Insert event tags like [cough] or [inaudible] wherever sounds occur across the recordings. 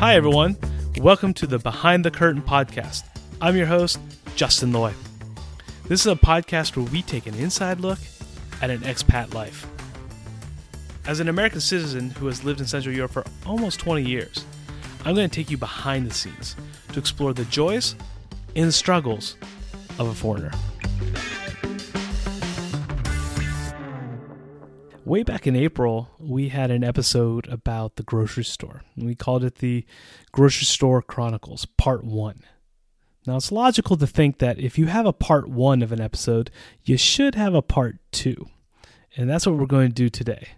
Hi, everyone. Welcome to the Behind the Curtain podcast. I'm your host, Justin Loy. This is a podcast where we take an inside look at an expat life. As an American citizen who has lived in Central Europe for almost 20 years, I'm going to take you behind the scenes to explore the joys and struggles of a foreigner. Way back in April, we had an episode about the grocery store. We called it the Grocery Store Chronicles, Part 1. Now, it's logical to think that if you have a part 1 of an episode, you should have a part 2. And that's what we're going to do today.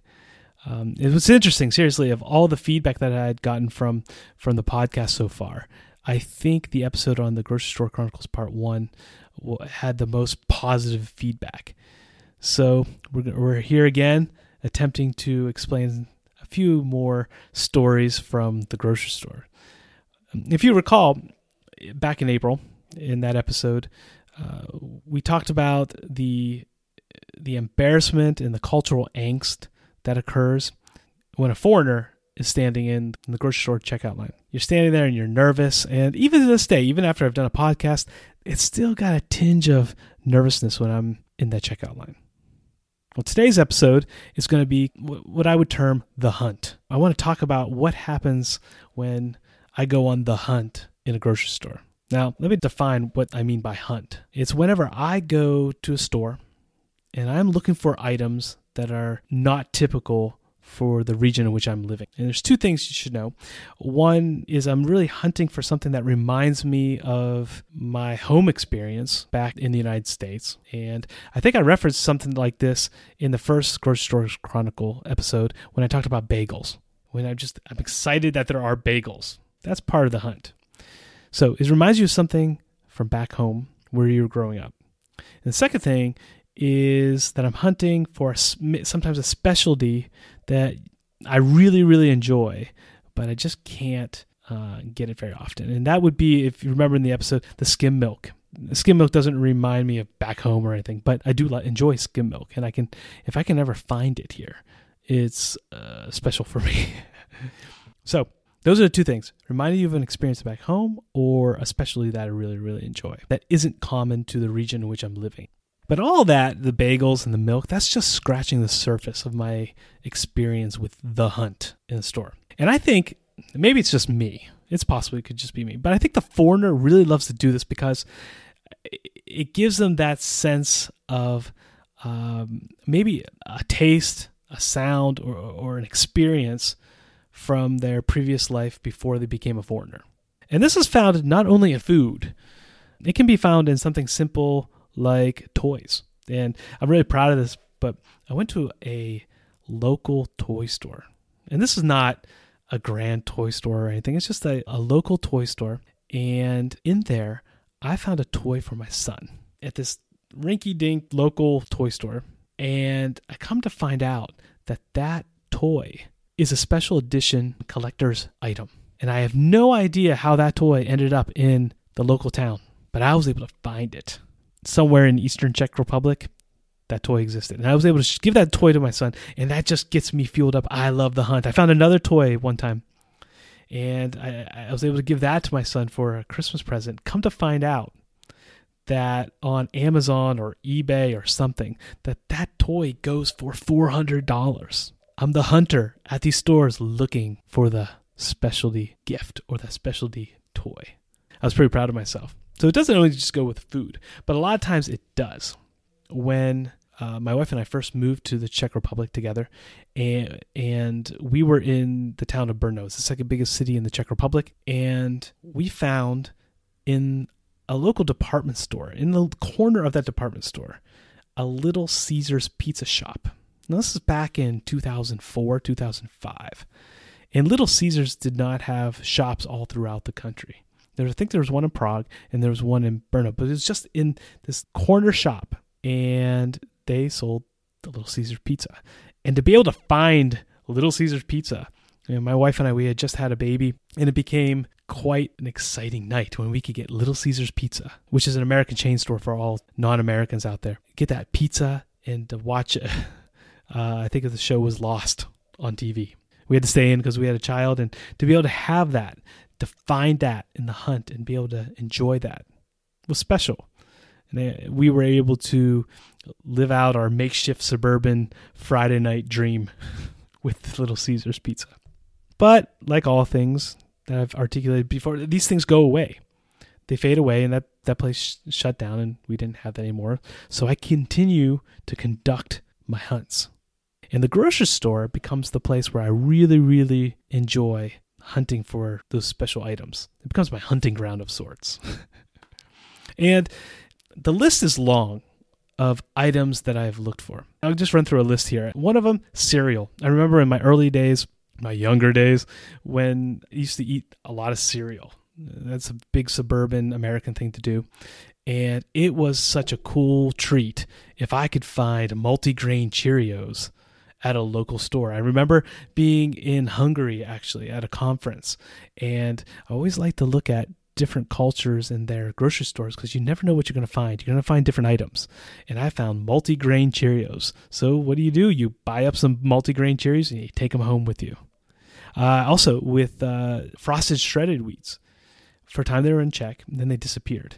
Um, it was interesting, seriously, of all the feedback that I had gotten from from the podcast so far. I think the episode on the Grocery Store Chronicles Part 1 had the most positive feedback. So we're, we're here again attempting to explain a few more stories from the grocery store. If you recall, back in April, in that episode, uh, we talked about the the embarrassment and the cultural angst that occurs when a foreigner is standing in the grocery store checkout line. You're standing there and you're nervous, and even to this day, even after I've done a podcast, it's still got a tinge of nervousness when I'm in that checkout line. Well, today's episode is going to be what I would term the hunt. I want to talk about what happens when I go on the hunt in a grocery store. Now, let me define what I mean by hunt. It's whenever I go to a store and I'm looking for items that are not typical for the region in which I'm living. And there's two things you should know. One is I'm really hunting for something that reminds me of my home experience back in the United States. And I think I referenced something like this in the first Grocery Store Chronicle episode when I talked about bagels. When I'm just I'm excited that there are bagels. That's part of the hunt. So it reminds you of something from back home where you were growing up. And the second thing is that I'm hunting for sometimes a specialty that I really, really enjoy, but I just can't uh, get it very often. And that would be, if you remember in the episode, the skim milk. Skim milk doesn't remind me of back home or anything, but I do like, enjoy skim milk, and I can, if I can ever find it here, it's uh, special for [laughs] me. so those are the two things: reminding you of an experience back home, or especially that I really, really enjoy that isn't common to the region in which I'm living. But all that, the bagels and the milk, that's just scratching the surface of my experience with the hunt in the store. And I think maybe it's just me. It's possible it could just be me. But I think the foreigner really loves to do this because it gives them that sense of um, maybe a taste, a sound, or, or an experience from their previous life before they became a foreigner. And this is found not only in food, it can be found in something simple like toys. And I'm really proud of this, but I went to a local toy store. And this is not a grand toy store or anything, it's just a, a local toy store. And in there, I found a toy for my son at this rinky dink local toy store. And I come to find out that that toy is a special edition collector's item. And I have no idea how that toy ended up in the local town, but I was able to find it somewhere in Eastern Czech Republic, that toy existed. And I was able to give that toy to my son, and that just gets me fueled up. I love the hunt. I found another toy one time, and I, I was able to give that to my son for a Christmas present. Come to find out that on Amazon or eBay or something, that that toy goes for $400. I'm the hunter at these stores looking for the specialty gift or the specialty toy. I was pretty proud of myself. So it doesn't only just go with food, but a lot of times it does. When uh, my wife and I first moved to the Czech Republic together, and and we were in the town of Brno. It's the second biggest city in the Czech Republic, and we found in a local department store, in the corner of that department store, a Little Caesars pizza shop. Now this is back in 2004, 2005, and Little Caesars did not have shops all throughout the country. There, I think there was one in Prague and there was one in Brno, but it was just in this corner shop, and they sold the Little Caesars pizza. And to be able to find Little Caesars pizza, you know, my wife and I, we had just had a baby, and it became quite an exciting night when we could get Little Caesars pizza, which is an American chain store for all non-Americans out there. Get that pizza and to watch. [laughs] Uh, I think the show was Lost on TV we had to stay in because we had a child, and to be able to have that, to find that in the hunt and be able to enjoy that was special. And we were able to live out our makeshift suburban Friday night dream [laughs] with Little Caesars Pizza. But like all things that I've articulated before, these things go away. They fade away, and that, that place shut down, and we didn't have that anymore. So I continue to conduct my hunts. And the grocery store becomes the place where I really, really enjoy hunting for those special items. It becomes my hunting ground of sorts. [laughs] and the list is long of items that I've looked for. I'll just run through a list here. One of them, cereal. I remember in my early days, my younger days, when I used to eat a lot of cereal. That's a big suburban American thing to do. And it was such a cool treat if I could find multigrain Cheerios at a local store. I remember being in Hungary actually at a conference, and I always like to look at different cultures in their grocery stores because you never know what you're going to find. You're going to find different items. And I found multi-grain Cheerios. So what do you do? You buy up some multi-grain Cheerios and you take them home with you. Uh, also, with uh, frosted shredded wheats, for a time they were in Czech, then they disappeared.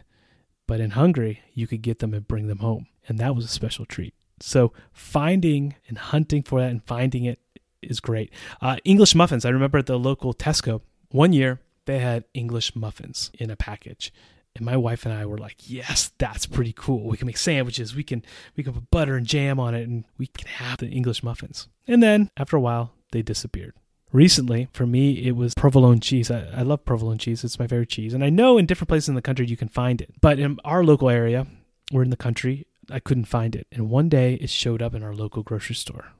But in Hungary, you could get them and bring them home, and that was a special treat. So finding and hunting for that and finding it is great. Uh, English muffins. I remember at the local Tesco one year they had English muffins in a package. And my wife and I were like, "Yes, that's pretty cool. We can make sandwiches. We can we can put butter and jam on it, and we can have the English muffins." And then after a while, they disappeared. Recently, for me, it was provolone cheese. I, I love provolone cheese; it's my favorite cheese. And I know in different places in the country you can find it, but in our local area, we're in the country. I couldn't find it, and one day it showed up in our local grocery store,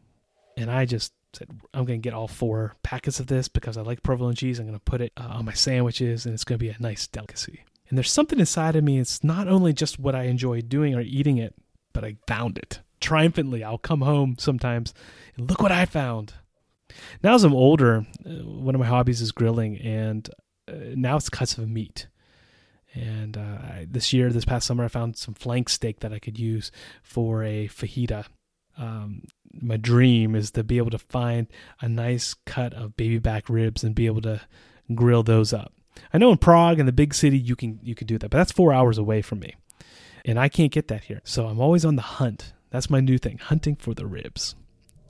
and I just said, I'm going to get all four packets of this because I like provolone cheese. I'm going to put it uh, on my sandwiches and it's going to be a nice delicacy. And there's something inside of me. It's not only just what I enjoy doing or eating it, but I found it. Triumphantly, I'll come home sometimes and look what I found. Now, as I'm older, uh, one of my hobbies is grilling, and uh, now it's cuts of meat. And uh, I, this year, this past summer, I found some flank steak that I could use for a fajita. Um, my dream is to be able to find a nice cut of baby back ribs and be able to grill those up. I know in Prague and the big city you can you can do that, but that's four hours away from me, and I can't get that here. So I'm always on the hunt. That's my new thing: hunting for the ribs.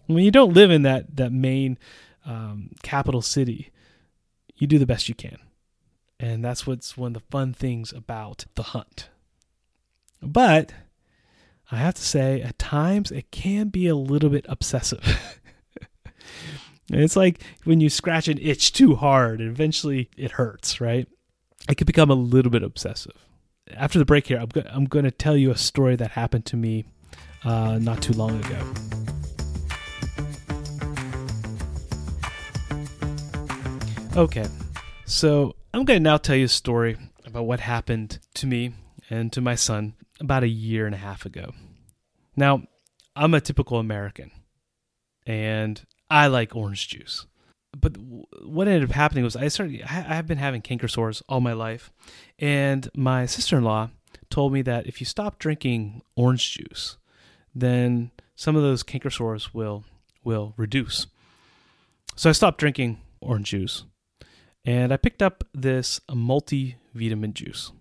When you don't live in that that main um, capital city, you do the best you can, and that's what's one of the fun things about the hunt. But I have to say, at times it can be a little bit obsessive. [laughs] it's like when you scratch an itch too hard, and eventually it hurts, right? It can become a little bit obsessive. After the break here, I'm, go- I'm going to tell you a story that happened to me uh, not too long ago. Okay, so I'm going to now tell you a story about what happened to me and to my son about a year and a half ago. Now, I'm a typical American and I like orange juice. But what ended up happening was I started, I have been having canker sores all my life. And my sister in law told me that if you stop drinking orange juice, then some of those canker sores will, will reduce. So I stopped drinking orange juice and I picked up this multivitamin juice.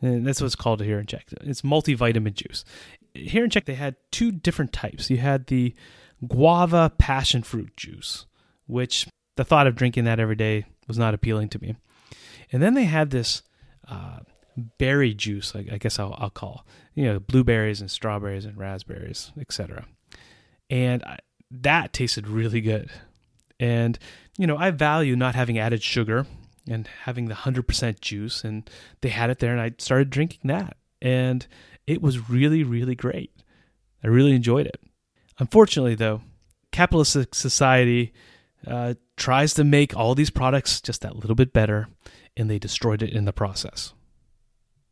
And that's what it's called here in Czech. It's multivitamin juice. Here in Czech, they had two different types. You had the guava passion fruit juice, which the thought of drinking that every day was not appealing to me. And then they had this uh, berry juice, I, I guess I'll, I'll, call, you know, blueberries and strawberries and raspberries, etc. And I, that tasted really good. And, you know, I value not having added sugar and having the 100% juice. And they had it there, and I started drinking that. And it was really, really great. I really enjoyed it. Unfortunately, though, capitalist society uh, tries to make all these products just that little bit better, and they destroyed it in the process.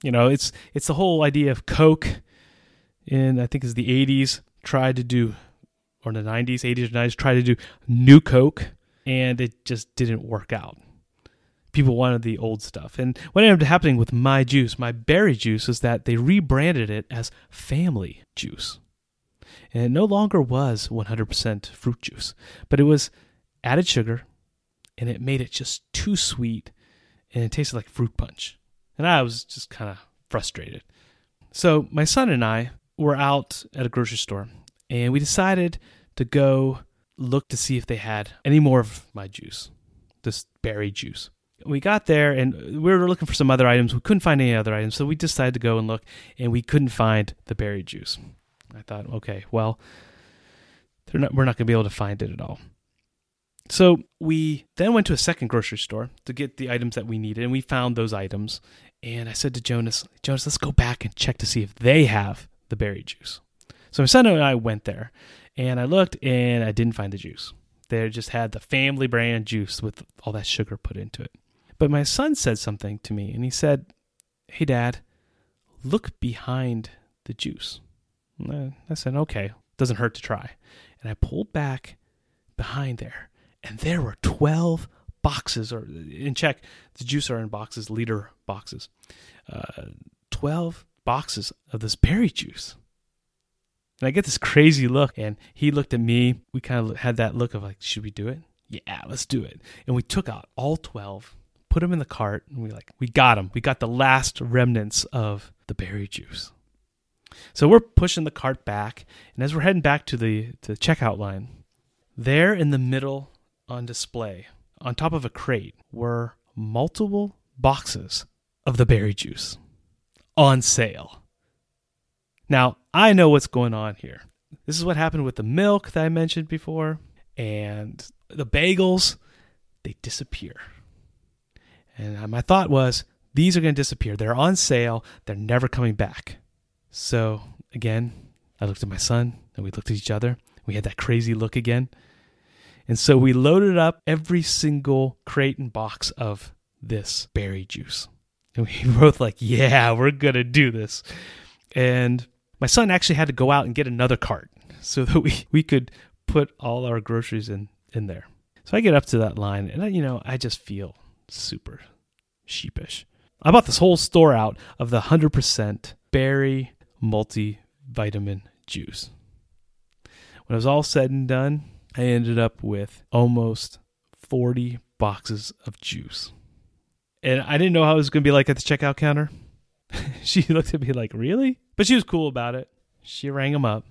You know, it's it's the whole idea of Coke in I think it's the 80s tried to do or in the 90s, 80s or 90s tried to do new Coke and it just didn't work out people wanted the old stuff. And what ended up happening with my juice, my berry juice, is that they rebranded it as family juice. And it no longer was 100% fruit juice, but it was added sugar, and it made it just too sweet, and it tasted like fruit punch. And I was just kind of frustrated. So my son and I were out at a grocery store, and we decided to go look to see if they had any more of my juice, this berry juice. We got there and we were looking for some other items. We couldn't find any other items, so we decided to go and look, and we couldn't find the berry juice. I thought, okay, well, not, we're not going to be able to find it at all. So we then went to a second grocery store to get the items that we needed, and we found those items. And I said to Jonas, Jonas, let's go back and check to see if they have the berry juice. So my son and I went there, and I looked, and I didn't find the juice. They just had the family brand juice with all that sugar put into it. But my son said something to me, and he said, Hey, Dad, look behind the juice. And I said, Okay, doesn't hurt to try. And I pulled back behind there, and there were 12 boxes, or in Czech, the juice are in boxes, liter boxes. Uh, 12 boxes of this berry juice. And I get this crazy look, and he looked at me. We kind of had that look of like, should we do it? Yeah, let's do it. And we took out all 12 put them in the cart, and we like we got them. We got the last remnants of the berry juice. So we're pushing the cart back, and as we're heading back to the to the checkout line, there in the middle on display, on top of a crate, were multiple boxes of the berry juice on sale. Now, I know what's going on here. This is what happened with the milk that I mentioned before, and the bagels, they disappear. And my thought was, these are going to disappear. They're on sale. They're never coming back. So again, I looked at my son and we looked at each other. We had that crazy look again. And so we loaded up every single crate and box of this berry juice. And we [laughs] both like, yeah, we're going to do this. And my son actually had to go out and get another cart so that we, [laughs] we could put all our groceries in, in there. So I get up to that line and, I, you know, I just feel super sheepish. I bought this whole store out of the 100% berry multivitamin juice. When it was all said and done, I ended up with almost 40 boxes of juice. And I didn't know how it was going to be like at the checkout counter. [laughs] she looked at me like, Really? But she was cool about it. She rang him up.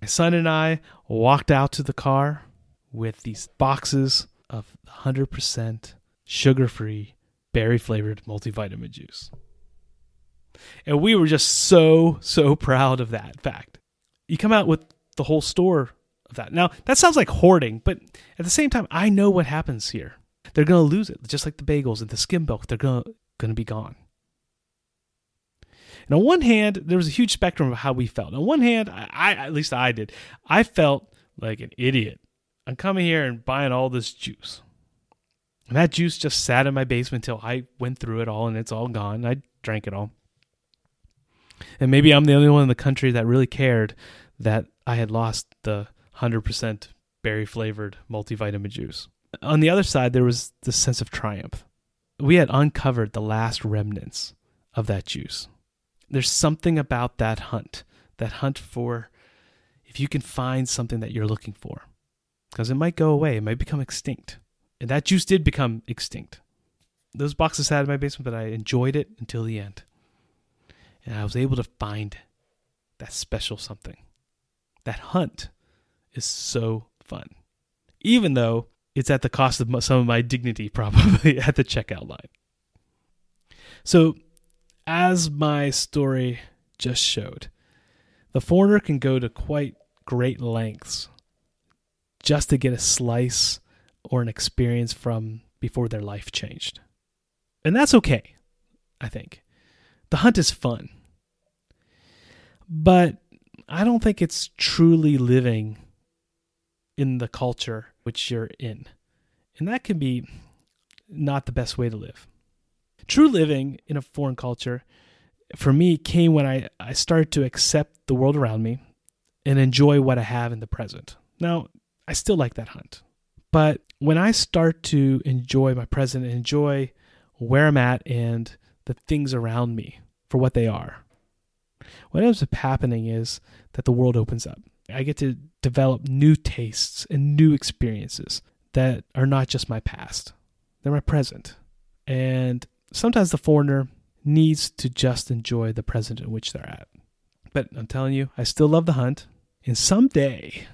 My son and I walked out to the car with these boxes of 100% sugar free, berry flavored multivitamin juice. And we were just so, so proud of that fact. You come out with the whole store of that. Now, that sounds like hoarding, but at the same time, I know what happens here. They're going to lose it, just like the bagels and the skim milk. They're going to be gone. And on one hand, there was a huge spectrum of how we felt. On one hand, I, I at least I did, I felt like an idiot. I'm coming here and buying all this juice. And that juice just sat in my basement until I went through it all and it's all gone. I drank it all. And maybe I'm the only one in the country that really cared that I had lost the 100% berry flavored multivitamin juice. On the other side, there was the sense of triumph. We had uncovered the last remnants of that juice. There's something about that hunt, that hunt for if you can find something that you're looking for, because it might go away, it might become extinct. And that juice did become extinct. Those boxes sat in my basement, but I enjoyed it until the end. And I was able to find that special something. That hunt is so fun. Even though it's at the cost of some of my dignity, [laughs] probably at the checkout line. So, as my story just showed, the foreigner can go to quite great lengths just to get a slice or an experience from before their life changed. And that's okay, I think. The hunt is fun. But I don't think it's truly living in the culture which you're in. And that can be not the best way to live. True living in a foreign culture, for me, came when I, I started to accept the world around me and enjoy what I have in the present. Now, I still like that hunt. But when I start to enjoy my present, and enjoy where I'm at and the things around me for what they are, what ends up happening is that the world opens up. I get to develop new tastes and new experiences that are not just my past, they're my present. And sometimes the foreigner needs to just enjoy the present in which they're at. But I'm telling you, I still love the hunt. And someday,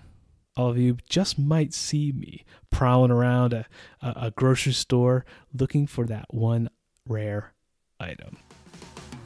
all of you just might see me prowling around a, a, grocery store looking for that one rare item.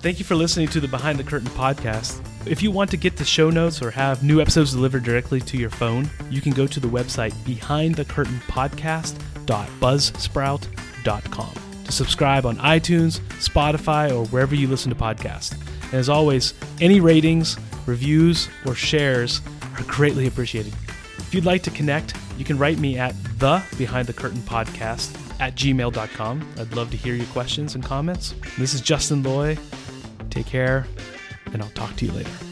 Thank you for listening to the Behind the Curtain podcast. If you want to get the show notes or have new episodes delivered directly to your phone, you can go to the website behindthecurtainpodcast.buzzsprout.com to subscribe on iTunes, Spotify, or wherever you listen to podcasts. And as always, any ratings, reviews, or shares are greatly appreciated. If you'd like to connect, you can write me at the Behind the Curtain Podcast at gmail.com. I'd love to hear your questions and comments. This is Justin Loy. Take care, and I'll talk to you later.